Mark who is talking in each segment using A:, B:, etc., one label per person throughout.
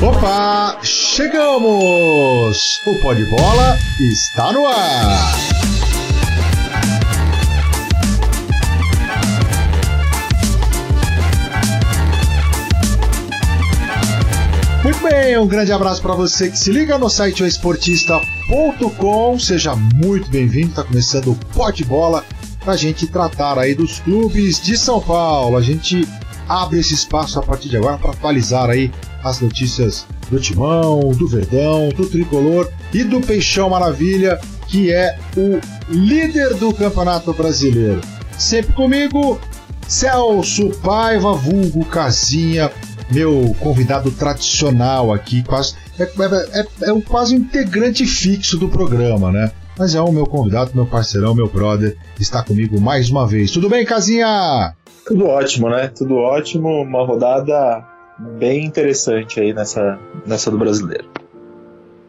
A: Opa, chegamos! O pó de bola está no ar. Muito bem, um grande abraço para você que se liga no site esportista.com. Seja muito bem-vindo. Está começando o pó de bola para a gente tratar aí dos clubes de São Paulo. A gente abre esse espaço a partir de agora para atualizar aí as notícias do Timão, do Verdão, do Tricolor e do Peixão Maravilha, que é o líder do Campeonato Brasileiro. Sempre comigo, Celso Paiva, vulgo Casinha, meu convidado tradicional aqui, quase é, é, é, é um quase integrante fixo do programa, né? Mas é o meu convidado, meu parceirão, meu brother, está comigo mais uma vez. Tudo bem, Casinha?
B: Tudo ótimo, né? Tudo ótimo. Uma rodada bem interessante aí nessa, nessa do brasileiro.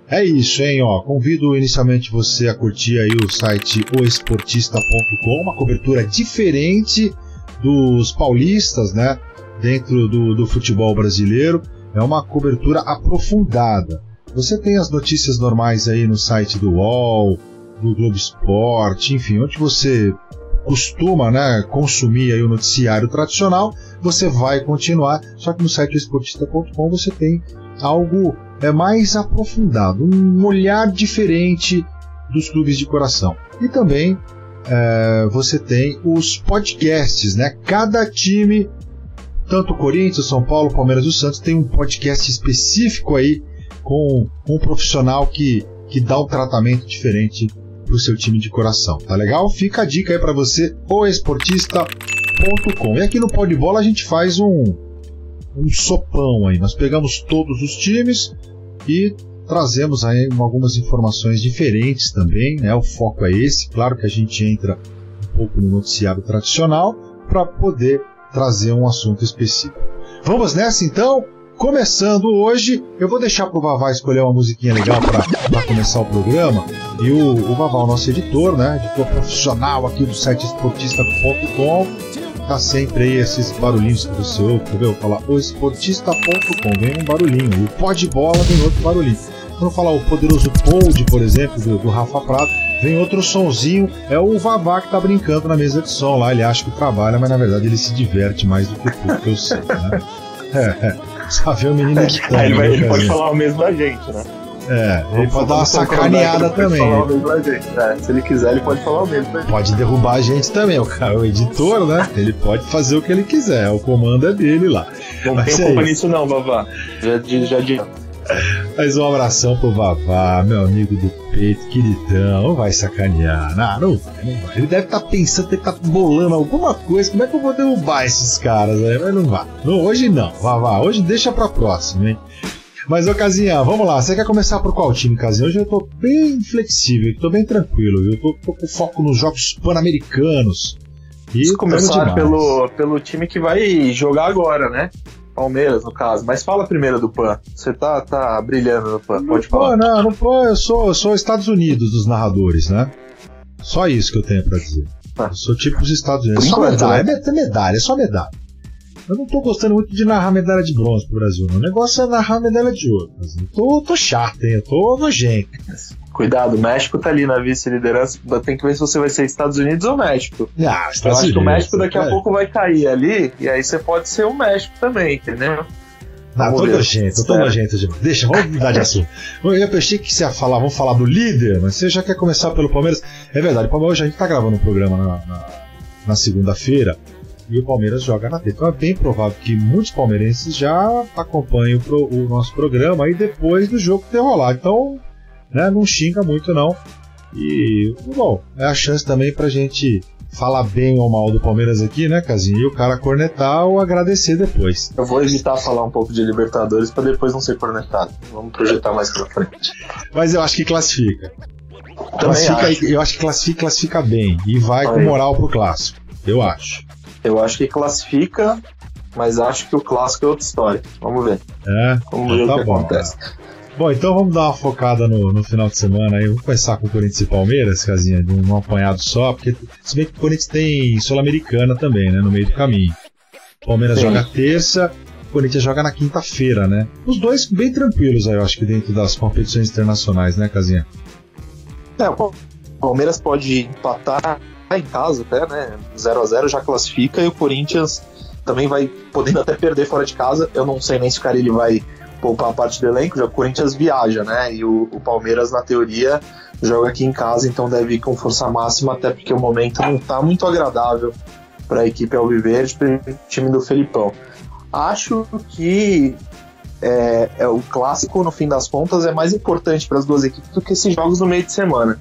A: É isso, hein? Ó, convido inicialmente você a curtir aí o site oesportista.com, uma cobertura diferente dos paulistas, né? Dentro do, do futebol brasileiro. É uma cobertura aprofundada. Você tem as notícias normais aí no site do UOL, do Globo Esporte, enfim, onde você costuma né, consumir aí o noticiário tradicional, você vai continuar, só que no site esportista.com você tem algo é, mais aprofundado, um olhar diferente dos clubes de coração. E também é, você tem os podcasts, né? Cada time, tanto Corinthians, São Paulo, Palmeiras e Santos, tem um podcast específico aí com, um profissional que, que dá um tratamento diferente para o seu time de coração. Tá legal? Fica a dica aí para você, oesportista.com. E aqui no Pó de Bola a gente faz um, um sopão aí. Nós pegamos todos os times e trazemos aí algumas informações diferentes também, né? O foco é esse. Claro que a gente entra um pouco no noticiário tradicional para poder trazer um assunto específico. Vamos nessa então? Começando hoje, eu vou deixar pro Vavá escolher uma musiquinha legal para começar o programa. E o, o Vavá, o nosso editor, né? Editor profissional aqui do site esportista.com, tá sempre aí esses barulhinhos que você ouve, entendeu? Falar o esportista.com, vem um barulhinho. E o pó de bola vem outro barulhinho. Quando falar o poderoso Pod, por exemplo, do, do Rafa Prado, vem outro sonzinho. É o Vavá que tá brincando na mesa de som lá. Ele acha que trabalha, mas na verdade ele se diverte mais do que tudo que eu sei, né? É, é. Só ver o menino editando.
B: ele, vai, ele pode falar o mesmo da gente, né?
A: É, ele pode dar uma sacaneada também.
B: Né? Se ele quiser, ele pode falar o mesmo da gente.
A: Pode derrubar a gente também. O, cara, o editor, né? Ele pode fazer o que ele quiser. O comando é dele lá.
B: Não Mas tem é culpa nisso, não, Vavá. Já, já adianta.
A: Mas um abração pro Vavá, meu amigo do peito, queridão. Não vai sacanear. Não, não vai, não vai. Ele deve estar tá pensando, deve estar tá bolando alguma coisa. Como é que eu vou derrubar esses caras aí? Mas não vai. Não, hoje não, Vavá. Hoje deixa pra próxima, hein? Mas, ô Casinha, vamos lá. Você quer começar por qual time, Casinha? Hoje eu tô bem flexível, tô bem tranquilo. Eu tô, tô com foco nos jogos pan-americanos.
B: E começar pelo, pelo time que vai jogar agora, né? Palmeiras, no caso. Mas fala primeiro do PAN. Você tá, tá brilhando no PAN, pode no falar.
A: PAN, não, no PAN eu sou, eu sou Estados Unidos dos narradores, né? Só isso que eu tenho para dizer. Ah. Eu sou tipo os Estados Unidos. É só medalha, né? é medalha, é só medalha. Eu não tô gostando muito de narrar medalha de bronze pro Brasil. Não. O negócio é narrar medalha de ouro. Eu tô, tô chato, hein? Eu tô nojento.
B: Cuidado, o México tá ali na vice-liderança. Tem que ver se você vai ser Estados Unidos ou México.
A: Ah,
B: Eu acho que o México daqui a é. pouco vai cair ali, e aí você pode ser o México também, entendeu?
A: Ah, tô nojento, tô nojento demais. Deixa, vamos mudar de assunto. Eu pensei que você ia falar, vamos falar do líder, mas você já quer começar pelo Palmeiras. É verdade, o Palmeiras, a gente tá gravando um programa na, na, na segunda-feira e o Palmeiras joga na terça. Então é bem provável que muitos palmeirenses já acompanhem o, pro, o nosso programa aí depois do jogo ter rolado. Então né? Não xinga muito não. E, bom, é a chance também pra gente falar bem ou mal do Palmeiras aqui, né, Casinho? E o cara cornetar ou agradecer depois.
B: Eu vou evitar falar um pouco de Libertadores para depois não ser cornetado. Vamos projetar mais pra frente.
A: Mas eu acho que classifica. classifica acho. Eu acho que classifica, classifica bem. E vai com moral pro clássico. Eu acho.
B: Eu acho que classifica, mas acho que o clássico é outra história. Vamos ver.
A: É,
B: Vamos ver tá o que bom, acontece.
A: Bom, então vamos dar uma focada no, no final de semana aí. Vamos começar com o Corinthians e Palmeiras, casinha, de um apanhado só, porque se bem que o Corinthians tem Sul-Americana também, né, no meio do caminho. Palmeiras Sim. joga terça O Corinthians joga na quinta-feira, né? Os dois bem tranquilos aí, eu acho que dentro das competições internacionais, né, Casinha?
B: É, o Palmeiras pode empatar em casa até, né? 0 a 0 já classifica e o Corinthians também vai podendo até perder fora de casa. Eu não sei nem se o Carilli vai poupar a parte do elenco, já o Corinthians viaja, né? E o, o, Palmeiras, na teoria, joga aqui em casa, então deve ir com força máxima, até porque o momento não está muito agradável para a equipe Alviverde, para o time do Felipão. Acho que é, é, o clássico, no fim das contas, é mais importante para as duas equipes do que esses jogos no meio de semana.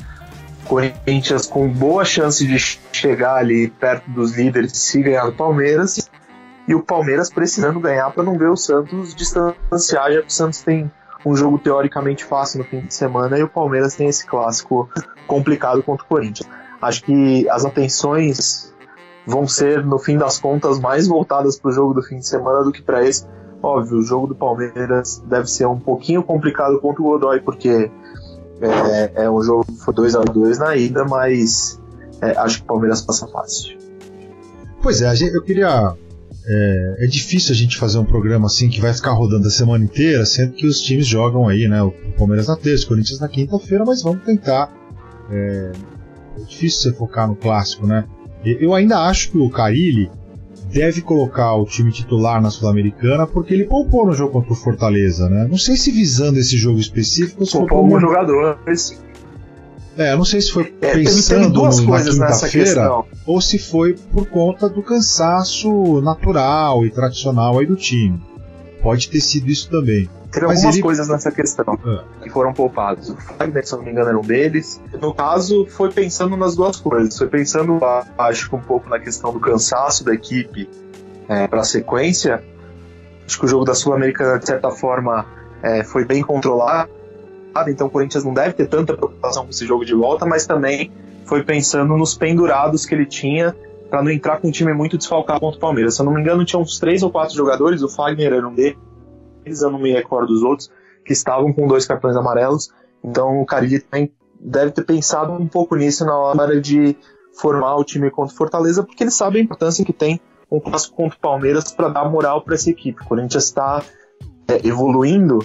B: Corinthians com boa chance de chegar ali perto dos líderes se ganhar do Palmeiras e o Palmeiras precisando ganhar para não ver o Santos distanciar, já que o Santos tem um jogo teoricamente fácil no fim de semana e o Palmeiras tem esse clássico complicado contra o Corinthians. Acho que as atenções vão ser, no fim das contas, mais voltadas para o jogo do fim de semana do que para esse. Óbvio, o jogo do Palmeiras deve ser um pouquinho complicado contra o Godoy, porque é, é um jogo que foi 2 a 2 na ida, mas é, acho que o Palmeiras passa fácil.
A: Pois é, eu queria é, é, difícil a gente fazer um programa assim que vai ficar rodando a semana inteira, sendo que os times jogam aí, né? O Palmeiras na terça, o Corinthians na quinta-feira, mas vamos tentar. É, é, difícil você focar no clássico, né? Eu ainda acho que o Carilli deve colocar o time titular na Sul-Americana porque ele poupou no jogo contra o Fortaleza, né? Não sei se visando esse jogo específico.
B: Poupou alguns jogadores.
A: É, eu não sei se foi é, pensando duas no, na quinta-feira ou se foi por conta do cansaço natural e tradicional aí do time. Pode ter sido isso também.
B: Teve Mas algumas ele... coisas nessa questão ah. que foram poupados. O Fagner, se não me engano, era um deles. No caso, foi pensando nas duas coisas. Foi pensando, acho que um pouco na questão do cansaço da equipe é, para a sequência. Acho que o jogo da Sul-Americana, de certa forma, é, foi bem controlado então o Corinthians não deve ter tanta preocupação com esse jogo de volta, mas também foi pensando nos pendurados que ele tinha para não entrar com um time muito desfalcado contra o Palmeiras. Se eu não me engano, tinha uns três ou quatro jogadores, o Fagner era um deles, eu não me recordo dos outros, que estavam com dois cartões amarelos. Então o Carilli também deve ter pensado um pouco nisso na hora de formar o time contra o Fortaleza, porque ele sabe a importância que tem um clássico contra o Palmeiras para dar moral para essa equipe. O Corinthians está é, evoluindo,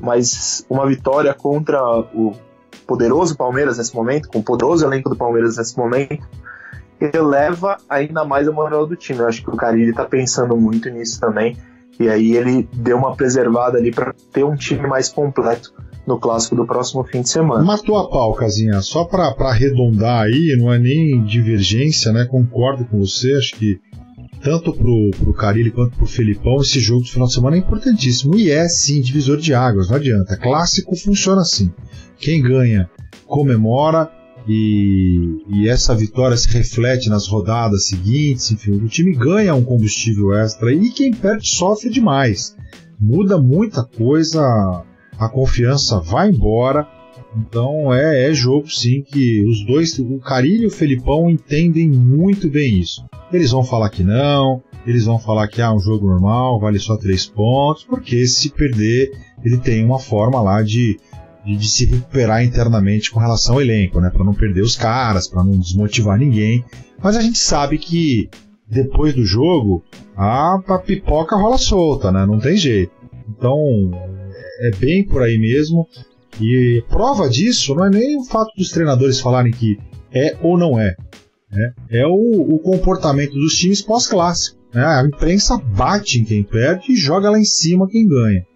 B: mas uma vitória contra o poderoso Palmeiras nesse momento, com o poderoso elenco do Palmeiras nesse momento, eleva ainda mais a moral do time. Eu acho que o Carille está pensando muito nisso também. E aí ele deu uma preservada ali para ter um time mais completo no clássico do próximo fim de semana.
A: Matou a pau, Casinha. Só para arredondar aí, não é nem divergência, né? Concordo com você. Acho que tanto pro, pro Carilli quanto pro Felipão, esse jogo do final de semana é importantíssimo. E é sim divisor de águas, não adianta. Clássico funciona assim. Quem ganha comemora e, e essa vitória se reflete nas rodadas seguintes. Enfim, o time ganha um combustível extra e quem perde sofre demais. Muda muita coisa, a confiança vai embora. Então é, é jogo sim que os dois, o Carilho e o Felipão, entendem muito bem isso. Eles vão falar que não, eles vão falar que é ah, um jogo normal, vale só três pontos, porque se perder, ele tem uma forma lá de, de, de se recuperar internamente com relação ao elenco, né? Para não perder os caras, para não desmotivar ninguém. Mas a gente sabe que depois do jogo a, a pipoca rola solta, né? Não tem jeito. Então é bem por aí mesmo. E prova disso não é nem o fato dos treinadores falarem que é ou não é. Né? É o, o comportamento dos times pós-clássico. Né? A imprensa bate em quem perde e joga lá em cima quem ganha.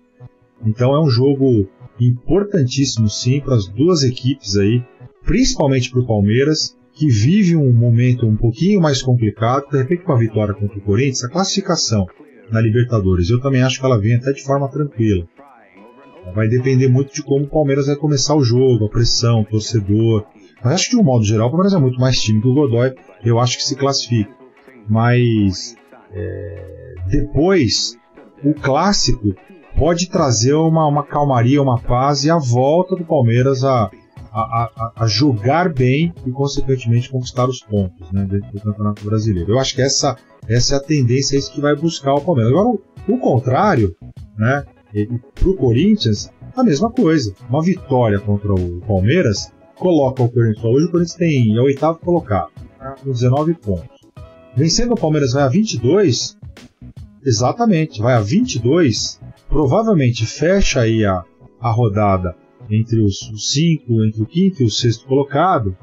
A: Então é um jogo importantíssimo sim para as duas equipes aí, principalmente para o Palmeiras, que vive um momento um pouquinho mais complicado, de repente com a vitória contra o Corinthians, a classificação na Libertadores, eu também acho que ela vem até de forma tranquila. Vai depender muito de como o Palmeiras vai começar o jogo, a pressão, o torcedor. Mas acho que de um modo geral o Palmeiras é muito mais time que o Godoy. Eu acho que se classifica. Mas é, depois o clássico pode trazer uma, uma, calmaria, uma paz e a volta do Palmeiras a, a, a, a, jogar bem e, consequentemente, conquistar os pontos né, dentro do Campeonato Brasileiro. Eu acho que essa, essa é a tendência, é isso que vai buscar o Palmeiras. Agora, o, o contrário, né, para o Corinthians, a mesma coisa. Uma vitória contra o Palmeiras coloca o Corinthians. Hoje o Corinthians tem é o oitavo colocado, tá? com 19 pontos. Vencendo o Palmeiras vai a 22, exatamente, vai a 22, provavelmente fecha aí a, a rodada entre os 5, entre o quinto e o sexto colocado.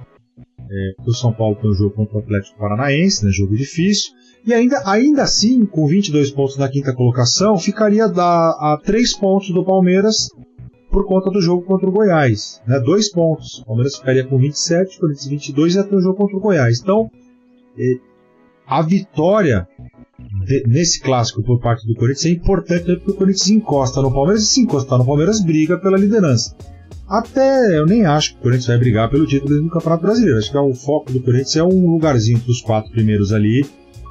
A: É, o São Paulo tem um jogo contra o Atlético Paranaense, né, jogo difícil. E ainda, ainda assim, com 22 pontos na quinta colocação, ficaria a, a 3 pontos do Palmeiras por conta do jogo contra o Goiás. Né? Dois pontos. O Palmeiras ficaria com 27, Corinthians 22 e até o jogo contra o Goiás. Então, é, a vitória nesse clássico por parte do Corinthians é importante porque o Corinthians encosta no Palmeiras e se encostar no Palmeiras briga pela liderança. Até eu nem acho que o Corinthians vai brigar pelo título do Campeonato Brasileiro. Acho que é o foco do Corinthians é um lugarzinho entre os quatro primeiros ali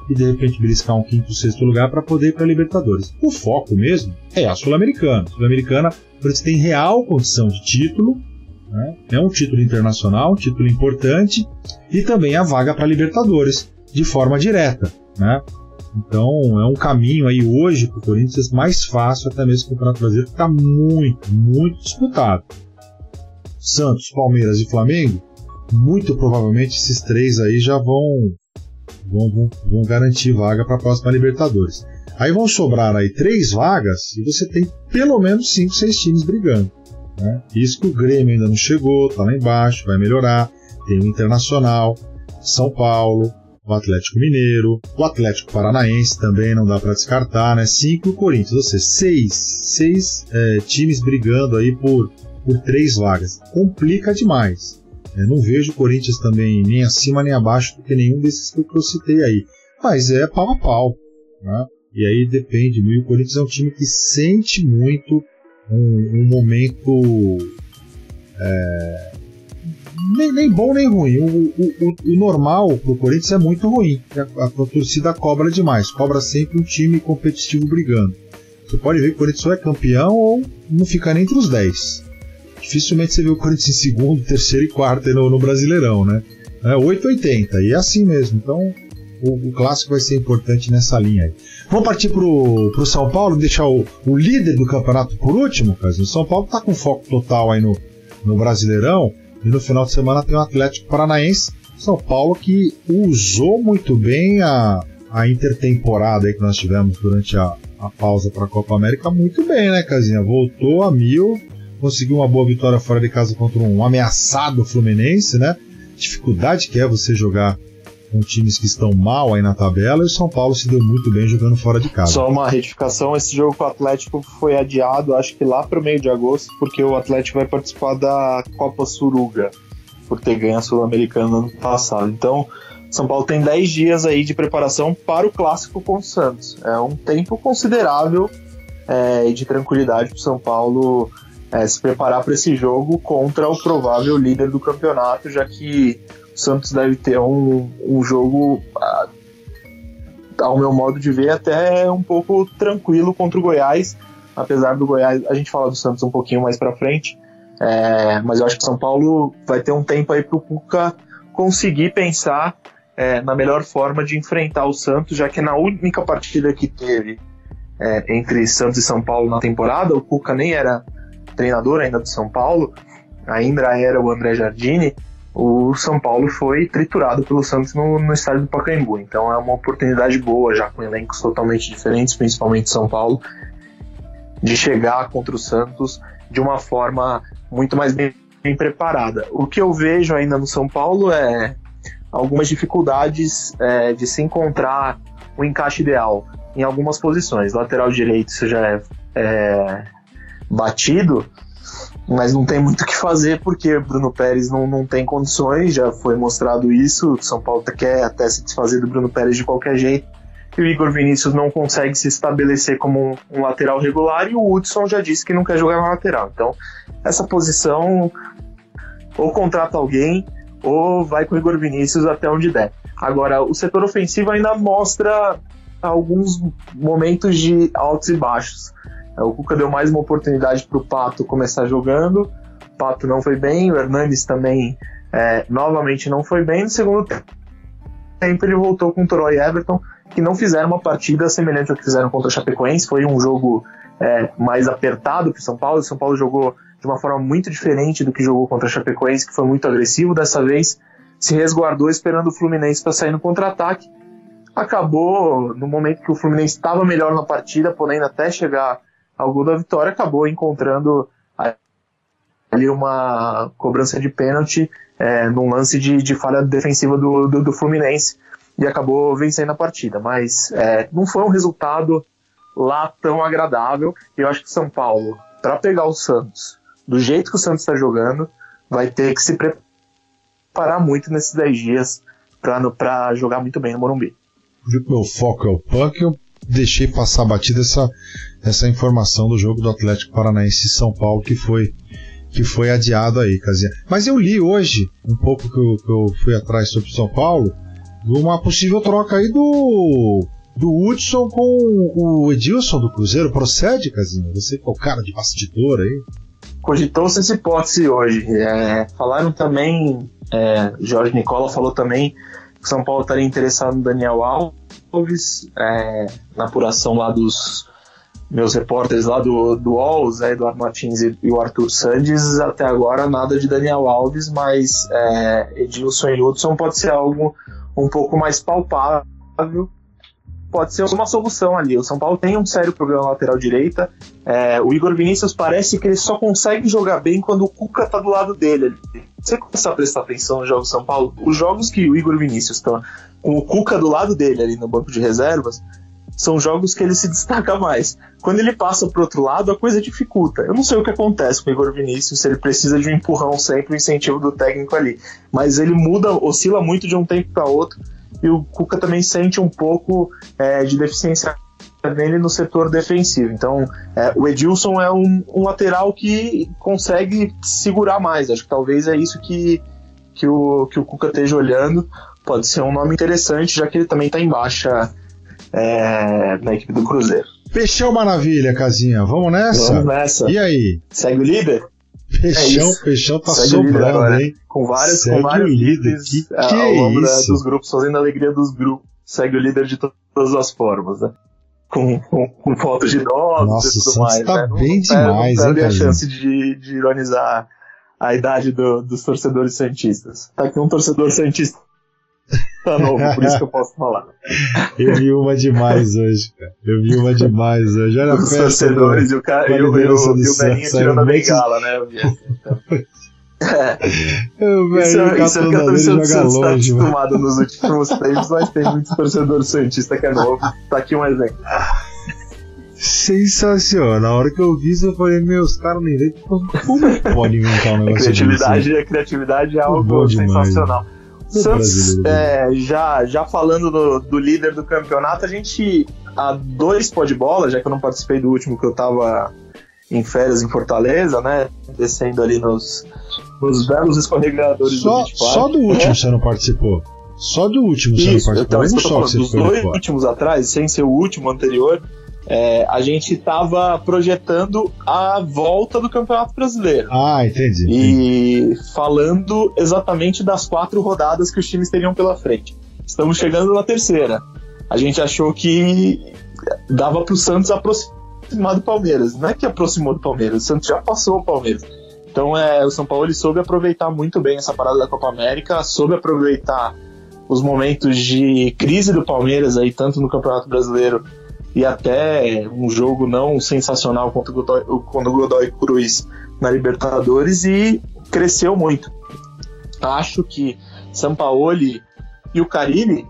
A: e de repente beliscar um quinto, sexto lugar para poder ir para a Libertadores. O foco mesmo é a Sul-Americana. Sul-Americana, o Corinthians tem real condição de título, né? é um título internacional, um título importante e também a vaga para a Libertadores de forma direta. Né? Então é um caminho aí hoje para o Corinthians mais fácil, até mesmo que o Campeonato Brasileiro está muito, muito disputado. Santos, Palmeiras e Flamengo, muito provavelmente esses três aí já vão vão, vão, vão garantir vaga para a próxima Libertadores. Aí vão sobrar aí três vagas e você tem pelo menos cinco, seis times brigando. Né? Isso que o Grêmio ainda não chegou, tá lá embaixo, vai melhorar. Tem o Internacional, São Paulo, o Atlético Mineiro, o Atlético Paranaense também não dá para descartar, né? Cinco e o Corinthians, ou seja, seis, seis é, times brigando aí por, por três vagas. Complica demais. Eu não vejo o Corinthians também nem acima nem abaixo do que nenhum desses que eu citei aí. Mas é pau a pau. Né? E aí depende. E o Corinthians é um time que sente muito um, um momento é, nem, nem, bom nem ruim. O, o, o, normal pro Corinthians é muito ruim. A, a, a, torcida cobra demais. Cobra sempre um time competitivo brigando. Você pode ver que o Corinthians só é campeão ou não fica nem entre os 10 dificilmente você vê o Corinthians em segundo, terceiro e quarto no, no Brasileirão, né? É 8,80 e é assim mesmo. Então o, o, clássico vai ser importante nessa linha aí. Vamos partir pro, pro São Paulo, deixar o, o líder do campeonato por último, Caso. O São Paulo tá com foco total aí no, no Brasileirão e no final de semana tem o Atlético Paranaense. São Paulo que usou muito bem a, a intertemporada que nós tivemos durante a, a pausa para a Copa América muito bem, né, Casinha? Voltou a mil conseguiu uma boa vitória fora de casa contra um ameaçado Fluminense, né? Dificuldade que é você jogar com times que estão mal aí na tabela e o São Paulo se deu muito bem jogando fora de casa.
B: Só uma retificação, esse jogo com o Atlético foi adiado, acho que lá para o meio de agosto, porque o Atlético vai participar da Copa Suruga, por ter ganho a Sul-Americana no ano passado. Então, São Paulo tem 10 dias aí de preparação para o clássico com o Santos. É um tempo considerável é, de tranquilidade para São Paulo é, se preparar para esse jogo contra o provável líder do campeonato, já que Santos deve ter um, um jogo, ao meu modo de ver, até um pouco tranquilo contra o Goiás, apesar do Goiás, a gente fala do Santos um pouquinho mais para frente, é, mas eu acho que o São Paulo vai ter um tempo aí para o Cuca conseguir pensar é, na melhor forma de enfrentar o Santos, já que na única partida que teve é, entre Santos e São Paulo na temporada, o Cuca nem era treinador ainda do São Paulo, ainda era o André Jardine, o São Paulo foi triturado pelo Santos no, no estádio do Pacaembu. Então é uma oportunidade boa, já com elencos totalmente diferentes, principalmente São Paulo, de chegar contra o Santos de uma forma muito mais bem, bem preparada. O que eu vejo ainda no São Paulo é algumas dificuldades é, de se encontrar o encaixe ideal em algumas posições. Lateral direito, isso já é, é batido, mas não tem muito o que fazer porque Bruno Pérez não, não tem condições, já foi mostrado isso. São Paulo quer até se desfazer do Bruno Pérez de qualquer jeito. E o Igor Vinícius não consegue se estabelecer como um, um lateral regular e o Hudson já disse que não quer jogar na lateral. Então, essa posição ou contrata alguém ou vai com o Igor Vinícius até onde der. Agora, o setor ofensivo ainda mostra alguns momentos de altos e baixos. É, o Cuca deu mais uma oportunidade para o Pato começar jogando. O Pato não foi bem, o Hernandes também é, novamente não foi bem. No segundo tempo ele voltou com o Troy Everton, que não fizeram uma partida semelhante ao que fizeram contra o Chapecoense. Foi um jogo é, mais apertado para o São Paulo. O São Paulo jogou de uma forma muito diferente do que jogou contra o Chapecoense, que foi muito agressivo. Dessa vez se resguardou esperando o Fluminense para sair no contra-ataque acabou, no momento que o Fluminense estava melhor na partida, podendo até chegar ao da vitória, acabou encontrando ali uma cobrança de pênalti é, num lance de, de falha defensiva do, do, do, Fluminense e acabou vencendo a partida. Mas é, não foi um resultado lá tão agradável. Eu acho que o São Paulo, para pegar o Santos, do jeito que o Santos está jogando, vai ter que se preparar muito nesses 10 dias para jogar muito bem no Morumbi.
A: Que meu foco é o punk, deixei passar batida essa, essa informação do jogo do Atlético Paranaense e São Paulo que foi que foi adiado aí, Casinha. Mas eu li hoje, um pouco que eu, que eu fui atrás sobre São Paulo, uma possível troca aí do do Hudson com o Edilson do Cruzeiro. Procede, Casinha? Você é o cara de bastidor aí.
B: Cogitou-se essa hipótese hoje. É, falaram também, é, Jorge Nicola falou também São Paulo estaria interessado no Daniel Alves, é, na apuração lá dos meus repórteres lá do, do UOL, Zé Eduardo Martins e, e, o Arthur Sandes, até agora nada de Daniel Alves, mas é, Edilson e Hudson pode ser algo um pouco mais palpável, pode ser uma solução ali. O São Paulo tem um sério problema lateral direita, é, o Igor Vinícius parece que ele só consegue jogar bem quando o Cuca tá do lado dele. Você começar a prestar atenção nos jogos do São Paulo, os jogos que o Igor Vinícius está com o Cuca do lado dele ali no banco de reservas, são jogos que ele se destaca mais. Quando ele passa para outro lado, a coisa dificulta. Eu não sei o que acontece com o Igor Vinícius, se ele precisa de um empurrão sempre, um incentivo do técnico ali. Mas ele muda, oscila muito de um tempo para outro. E o Cuca também sente um pouco é, de deficiência nele no setor defensivo. Então, é, o Edilson é um, um, lateral que consegue segurar mais. Acho que talvez é isso que, que, o, que o Cuca esteja olhando. Pode ser um nome interessante, já que ele também está em baixa é, na equipe do Cruzeiro.
A: Fechou maravilha, Casinha. Vamos nessa?
B: Vamos nessa.
A: E aí?
B: Segue o líder?
A: Fechão, é Fechão tá Segue sobrando, hein?
B: Com vários, com vários líderes que, que ao é longo é dos grupos, fazendo a alegria dos grupos. Segue o líder de todas as formas, né? Com, com, com fotos de idosos
A: Nossa,
B: e tudo mais.
A: Tá
B: né?
A: bem
B: não,
A: demais,
B: não
A: hein,
B: a chance de, de ironizar a idade do, dos torcedores santistas. Tá aqui um torcedor santista tá novo, por isso que eu posso falar.
A: Eu vi uma demais hoje, cara. Eu vi uma demais hoje. Olha
B: Os torcedores do, e o, cara, e o, e o, o Belinho tirando a bengala, né? Eu vi assim, então. É.
A: O isso, é,
B: isso é que a torcida do Santos está acostumado nos últimos tempos, mas tem muitos torcedores santistas que é novo. Tá aqui um exemplo.
A: Sensacional. Na hora que eu vi isso, eu falei, meu, os caras nem como pode inventar um negócio
B: a criatividade, disso. A criatividade é algo sensacional. Demais. Santos, é, já, já falando do, do, líder do campeonato, a gente há dois pó de bola, já que eu não participei do último que eu tava em férias em Fortaleza, né? Descendo ali nos, nos belos escorregadores
A: só,
B: do
A: Só do último é. você não participou. Só do último
B: Isso,
A: você não participou.
B: Então, só falando, dos dois últimos atrás, sem ser o último anterior, é, a gente estava projetando a volta do Campeonato Brasileiro.
A: Ah, entendi.
B: E falando exatamente das quatro rodadas que os times teriam pela frente. Estamos chegando na terceira. A gente achou que dava para o Santos aproximar do Palmeiras. Não é que aproximou do Palmeiras, o Santos já passou o Palmeiras. Então é, o São Paulo soube aproveitar muito bem essa parada da Copa América, soube aproveitar os momentos de crise do Palmeiras aí tanto no Campeonato Brasileiro e até um jogo não sensacional contra o Godoy, contra o Godoy Cruz na Libertadores e cresceu muito. Acho que Sampaoli e o Carilli,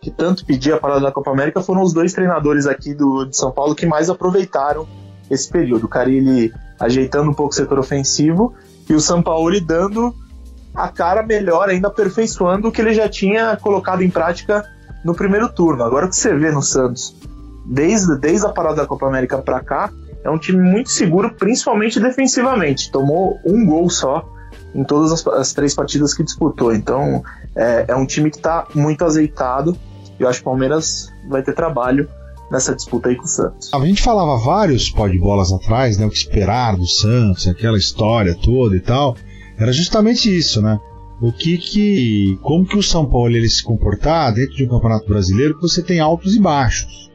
B: que tanto pedia a parada da Copa América, foram os dois treinadores aqui do, de São Paulo que mais aproveitaram esse período. O Carilli ajeitando um pouco o setor ofensivo e o Sampaoli dando a cara melhor, ainda aperfeiçoando o que ele já tinha colocado em prática no primeiro turno. Agora o que você vê no Santos desde, desde a parada da Copa América para cá, é um time muito seguro, principalmente defensivamente. Tomou um gol só em todas as, as três partidas que disputou. Então, é, é um time que está muito azeitado. Eu acho que o Palmeiras vai ter trabalho nessa disputa aí com o Santos.
A: A gente falava vários pó de bolas atrás, né? O que esperar do Santos, aquela história toda e tal. Era justamente isso, né? O que que. Como que o São Paulo ele se comportar dentro de um campeonato brasileiro que você tem altos e baixos.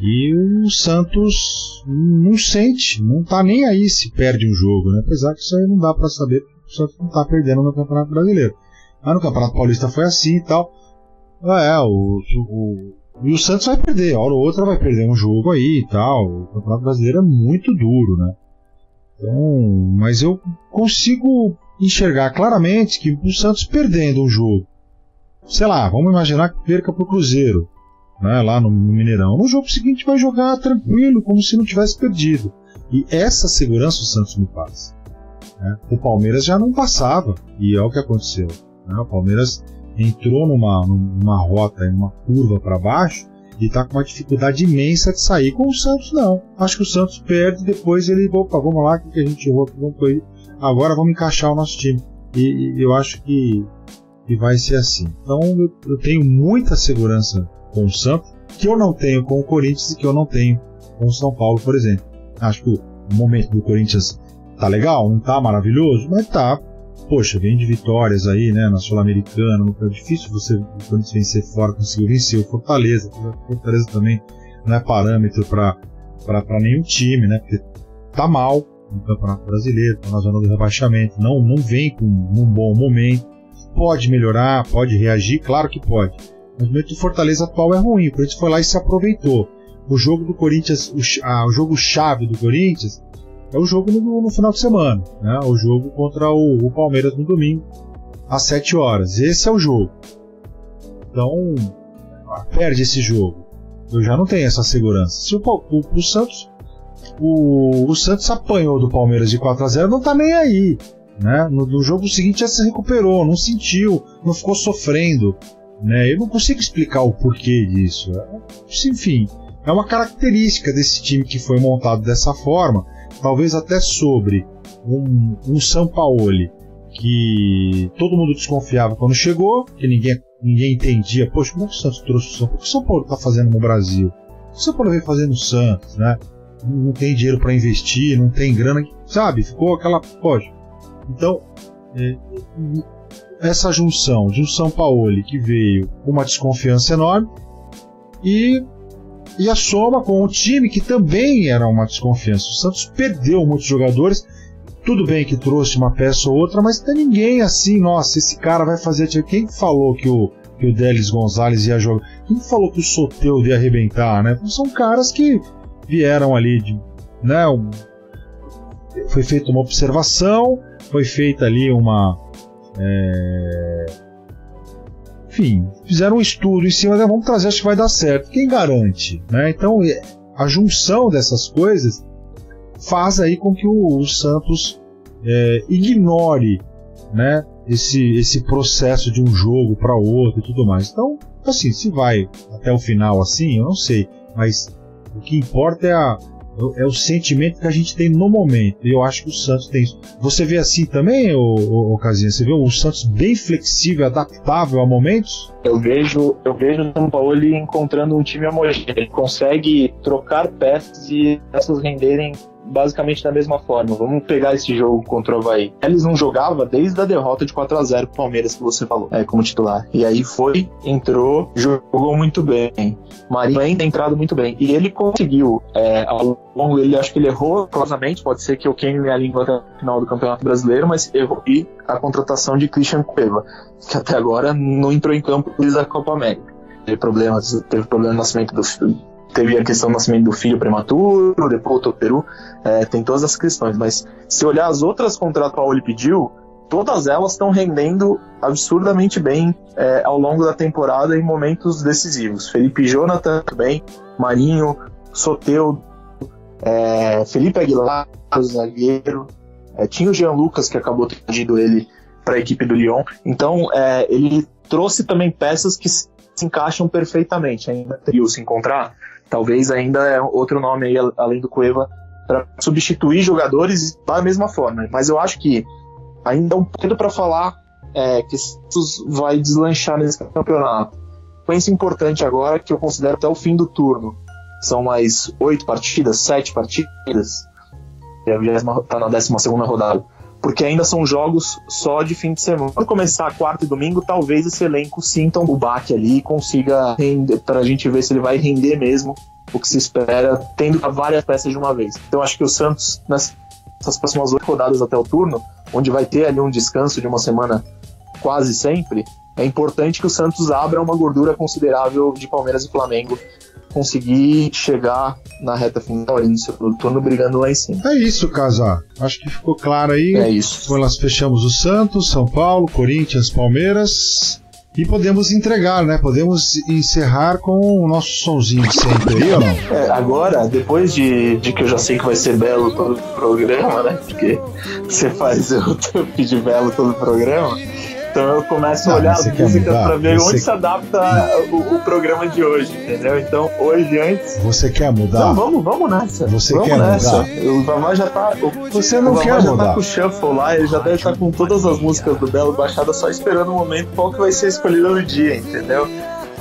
A: E o Santos não sente, não tá nem aí se perde um jogo, né? Apesar que isso aí não dá para saber, o Santos não tá perdendo no Campeonato Brasileiro. Mas no Campeonato Paulista foi assim e tal. É, o, o, E o Santos vai perder, a hora ou outra vai perder um jogo aí e tal. O Campeonato Brasileiro é muito duro, né? Então, mas eu consigo enxergar claramente que o Santos perdendo um jogo, sei lá, vamos imaginar que perca pro Cruzeiro, né, lá no Mineirão. No jogo seguinte vai jogar tranquilo, como se não tivesse perdido. E essa segurança o Santos me passa. Né? O Palmeiras já não passava, e é o que aconteceu. Né? O Palmeiras entrou numa, numa rota, numa curva para baixo, e está com uma dificuldade imensa de sair. Com o Santos, não. Acho que o Santos perde, depois ele, opa, vamos lá, que a gente errou, vamos agora vamos encaixar o nosso time. E, e eu acho que, que vai ser assim. Então eu, eu tenho muita segurança com o Santos, que eu não tenho com o Corinthians e que eu não tenho com o São Paulo, por exemplo. Acho que o momento do Corinthians tá legal, não tá maravilhoso, mas tá. Poxa, vem de vitórias aí, né, na Sul-Americana, é difícil você, o Corinthians vencer fora, conseguiu vencer o Fortaleza, Fortaleza também não é parâmetro para nenhum time, né, porque tá mal no Campeonato Brasileiro, tá na zona do rebaixamento, não, não vem com um bom momento, pode melhorar, pode reagir, claro que pode, o momento do Fortaleza atual é ruim, o Corinthians foi lá e se aproveitou o jogo do Corinthians, o, ah, o jogo chave do Corinthians é o jogo no, no, final de semana, né? O jogo contra o, o, Palmeiras no domingo às 7 horas. Esse é o jogo. Então, perde esse jogo. Eu já não tenho essa segurança. Se o, o, o Santos o, Santos apanhou do Palmeiras de 4 a 0 não tá nem aí. Né? No, no, jogo seguinte já se recuperou, não sentiu, não ficou sofrendo. Né? Eu não consigo explicar o porquê disso. Enfim, é uma característica desse time que foi montado dessa forma, talvez até sobre um, um Sampaoli que todo mundo desconfiava quando chegou, que ninguém, ninguém entendia, poxa, como é que o Santos trouxe o São Paulo? O que o São Paulo está fazendo no Brasil? O que o São Paulo veio fazendo no Santos, né? Não tem dinheiro para investir, não tem grana, sabe? Ficou aquela, poxa. Então, é, essa junção de um São Paulo que veio com uma desconfiança enorme e e a soma com o time que também era uma desconfiança. O Santos perdeu muitos jogadores. Tudo bem que trouxe uma peça ou outra, mas tem ninguém assim, nossa, esse cara vai fazer. Quem falou que o, que o Delis Gonzalez ia jogar? Quem falou que o Soteudo ia arrebentar, né? São caras que vieram ali de. Né, um, foi feita uma observação, foi feita ali uma. É, enfim, fizeram um estudo em cima, vamos trazer, acho que vai dar certo. Quem garante? Né? Então, é, a junção dessas coisas faz aí com que o, o Santos é, ignore né, esse, esse processo de um jogo para outro e tudo mais. Então, assim, se vai até o final assim, eu não sei, mas o que importa é a, é o sentimento que a gente tem no momento. E eu acho que o Santos tem isso. Você vê assim também, o, Casinha? Você vê o Santos bem flexível, adaptável a momentos?
B: Eu vejo, eu vejo o São Paulo encontrando um time homogêneo. Ele consegue trocar peças e essas renderem basicamente da mesma forma. Vamos pegar esse jogo contra o Havaí. Eles não jogava desde a derrota de 4 a 0 pro Palmeiras que você falou, é, como titular. E aí foi, entrou, jogou muito bem. Marinho tem entrado muito bem. E ele conseguiu, é, ao longo ele acho que ele errou closamente, pode ser que eu queime minha língua até o final do Campeonato Brasileiro, mas errou e a contratação de Christian Cueva, que até agora não entrou em campo desde a Copa América. Teve problemas, teve problema no nascimento do, teve a questão do nascimento do filho prematuro, depois voltou ao Peru, é, tem todas as questões. Mas se olhar as outras contratos que o Paoli pediu, todas elas estão rendendo absurdamente bem é, ao longo da temporada em momentos decisivos. Felipe Jonathan também, Marinho, Soteu, é, Felipe Aguilar, o zagueiro, é, tinha o Jean Lucas que acabou trazendo ele para a equipe do Lyon. Então é, ele trouxe também peças que se encaixam perfeitamente. Ainda teria se encontrar Talvez ainda é outro nome aí, além do Cueva, para substituir jogadores da mesma forma. Mas eu acho que ainda é um pouco para falar é, que isso vai deslanchar nesse campeonato. Coisa importante agora que eu considero até o fim do turno. São mais oito partidas, sete partidas. Já está na décima segunda rodada porque ainda são jogos só de fim de semana. Quando começar quarta e domingo, talvez esse elenco sinta o baque ali e consiga render, para a gente ver se ele vai render mesmo o que se espera, tendo várias peças de uma vez. Então acho que o Santos, nessas próximas oito rodadas até o turno, onde vai ter ali um descanso de uma semana quase sempre, é importante que o Santos abra uma gordura considerável de Palmeiras e Flamengo conseguir chegar na reta final, início do turno, brigando lá em cima.
A: É isso, Casa. Acho que ficou claro aí.
B: É isso.
A: Nós fechamos o Santos, São Paulo, Corinthians, Palmeiras. E podemos entregar, né? Podemos encerrar com o nosso sonzinho de sempre aí, não?
B: É, agora, depois de, de que eu já sei que vai ser belo todo o programa, né? Porque você faz o de belo todo o programa. Então eu começo a olhar as músicas para ver você... onde se adapta o, o, programa de hoje, entendeu? Então hoje antes.
A: Você quer mudar?
B: Não, vamos, vamos nessa.
A: Você
B: vamos
A: quer
B: nessa.
A: mudar?
B: O Vavá já tá. O,
A: você não
B: o
A: quer
B: já
A: mudar.
B: tá com o shuffle lá, ele já deve estar tá com todas as músicas do Belo baixadas só esperando o momento qual que vai ser escolhido no dia, entendeu?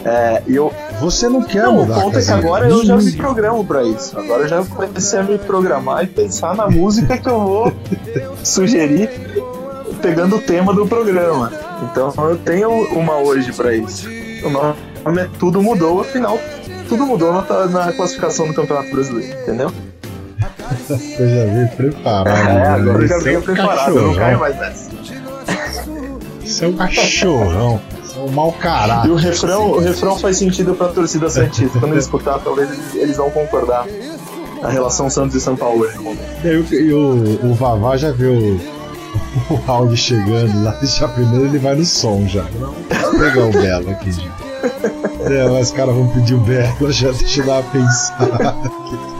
B: É, eu,
A: você não quer
B: não,
A: mudar.
B: O ponto é que agora eu já me programo pra isso. Agora eu já comecei a me programar e pensar na música que eu vou sugerir pegando o tema do programa. Então eu tenho uma hoje para isso. O nome é Tudo Mudou, afinal, tudo mudou na, na classificação do Campeonato Brasileiro, entendeu?
A: Você já veio preparado.
B: É, agora eu já venho preparado, eu não caio mais nessa.
A: Isso é um cachorrão. Isso é um mau caráter.
B: E o refrão, o refrão faz sentido pra torcida Santista. Quando eles escutar, talvez eles vão concordar. A relação Santos e São Paulo.
A: E, e o, o Vavá já viu o áudio chegando lá, já primeiro ele vai no som já. Vou pegar o Belo aqui, gente. É, mas os caras vão pedir o Belo, já deixa eu dar uma pensada aqui.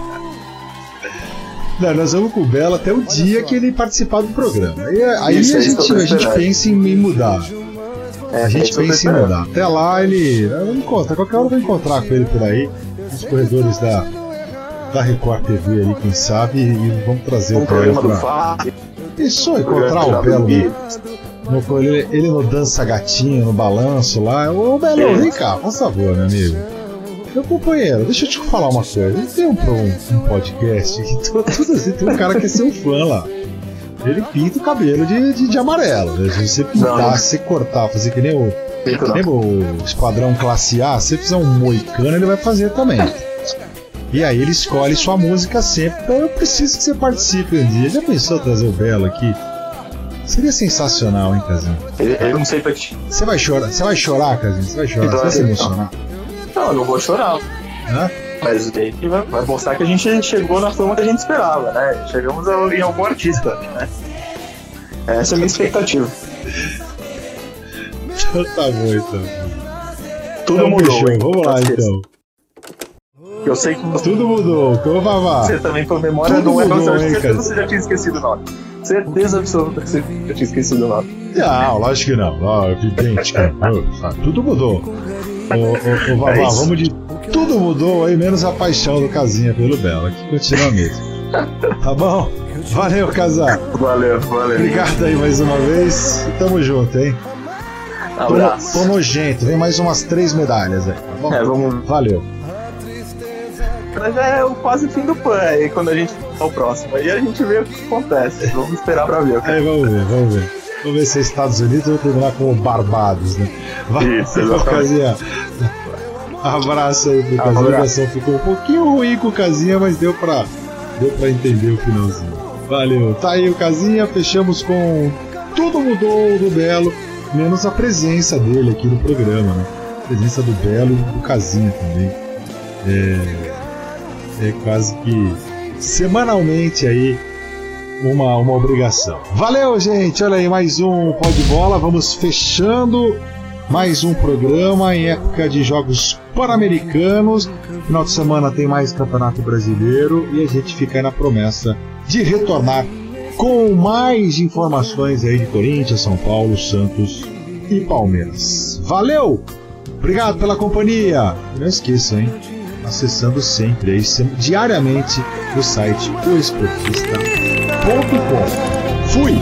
A: Não, nós vamos com o Belo até o dia que ele participar do programa. Aí, aí
B: Isso,
A: a, gente, a gente pensa em mudar.
B: É,
A: a gente pensa em mudar. Até lá ele. Eu encontro, qualquer hora eu vou encontrar com ele por aí, nos corredores da, da Record TV ali, quem sabe, e vamos trazer
B: um
A: o
B: programa
A: Belo
B: do
A: pra... Isso, encontrar o Belo no, ele, ele no Dança Gatinho, no balanço lá. Ô Belo, vem cá, por favor, meu amigo. Meu companheiro, deixa eu te falar uma coisa. Ele tem um, um, podcast que tudo assim, tem um cara que é seu fã lá. Ele pinta o cabelo de, de, de amarelo. Né? Se você pintar, se você cortar, fazer que nem o, que nem o Esquadrão Classe A, se você fizer um moicano, ele vai fazer também. E aí ele escolhe sua música sempre. Então eu preciso que você participe um dia. Já pensou trazer o Belo aqui? Seria sensacional, hein, Casinho?
B: Eu não sei pra ti.
A: Você vai chorar, você vai chorar, Casinho? Você vai chorar, você vai se emocionar.
B: Não, eu não vou chorar.
A: Hã?
B: Mas ele vai, vai mostrar que a gente chegou na fama que a gente esperava, né? Chegamos em algum artista, né? Essa é a minha expectativa.
A: Então tá bom, então.
B: Tudo
A: então,
B: mudou.
A: Fechou. Vamos lá, então.
B: Eu sei que você...
A: Tudo mudou. Como Vavá?
B: Você também, por memória,
A: Tudo
B: não é
A: mudou,
B: você,
A: hein,
B: certeza
A: cara?
B: você já tinha esquecido o nome. Certeza absoluta que você já tinha esquecido o nome.
A: Não, lógico que não. Ó, evidente, cara. Tudo mudou. Ô, ô, ô Vavá,
B: É
A: vamos de. Tudo mudou aí, menos a paixão do Casinha pelo Belo. Aqui continua mesmo. Tá bom? Valeu, Casar.
B: Valeu, valeu.
A: Obrigado aí mais uma vez. E tamo junto, hein? Tô,
B: Abraço.
A: tô nojento. Vem mais umas três medalhas aí, tá bom?
B: É, vamos.
A: Valeu.
B: Mas já é o quase fim do pan aí quando a gente tá o próximo. Aí a gente vê o que acontece. Vamos esperar pra ver.
A: Aí, vamos ver, vamos ver. Vamos ver se é Estados Unidos ou terminar como Barbados, né? Vai,
B: Isso.
A: Casinha. Abraço aí pro Casinha. A ligação ficou um pouquinho ruim com o Casinha, mas deu pra, deu pra entender o finalzinho. Valeu. Tá aí o Casinha, fechamos com Tudo Mudou do Belo, menos a presença dele aqui no programa, né? A presença do Belo e do Casinha também. É, é quase que semanalmente aí uma, uma obrigação. Valeu, gente! Olha aí, mais um Pó de Bola. Vamos fechando mais um programa em época de Jogos Pan-Americanos. Final de semana tem mais Campeonato Brasileiro e a gente fica aí na promessa de retornar com mais informações aí de Corinthians, São Paulo, Santos e Palmeiras. Valeu! Obrigado pela companhia! Não esqueçam, hein? Acessando sempre aí, sem- diariamente o site oesportista.com. Fui!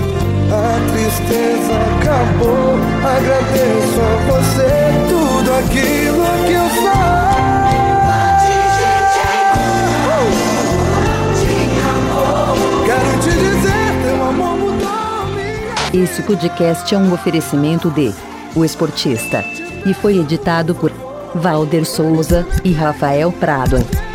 C: A tristeza acabou. Agradeço a você tudo aquilo que eu faço. Quero te dizer, teu amor mudou minha
D: Esse podcast é um oferecimento de O Esportista e foi editado por Valder Souza e Rafael Prado.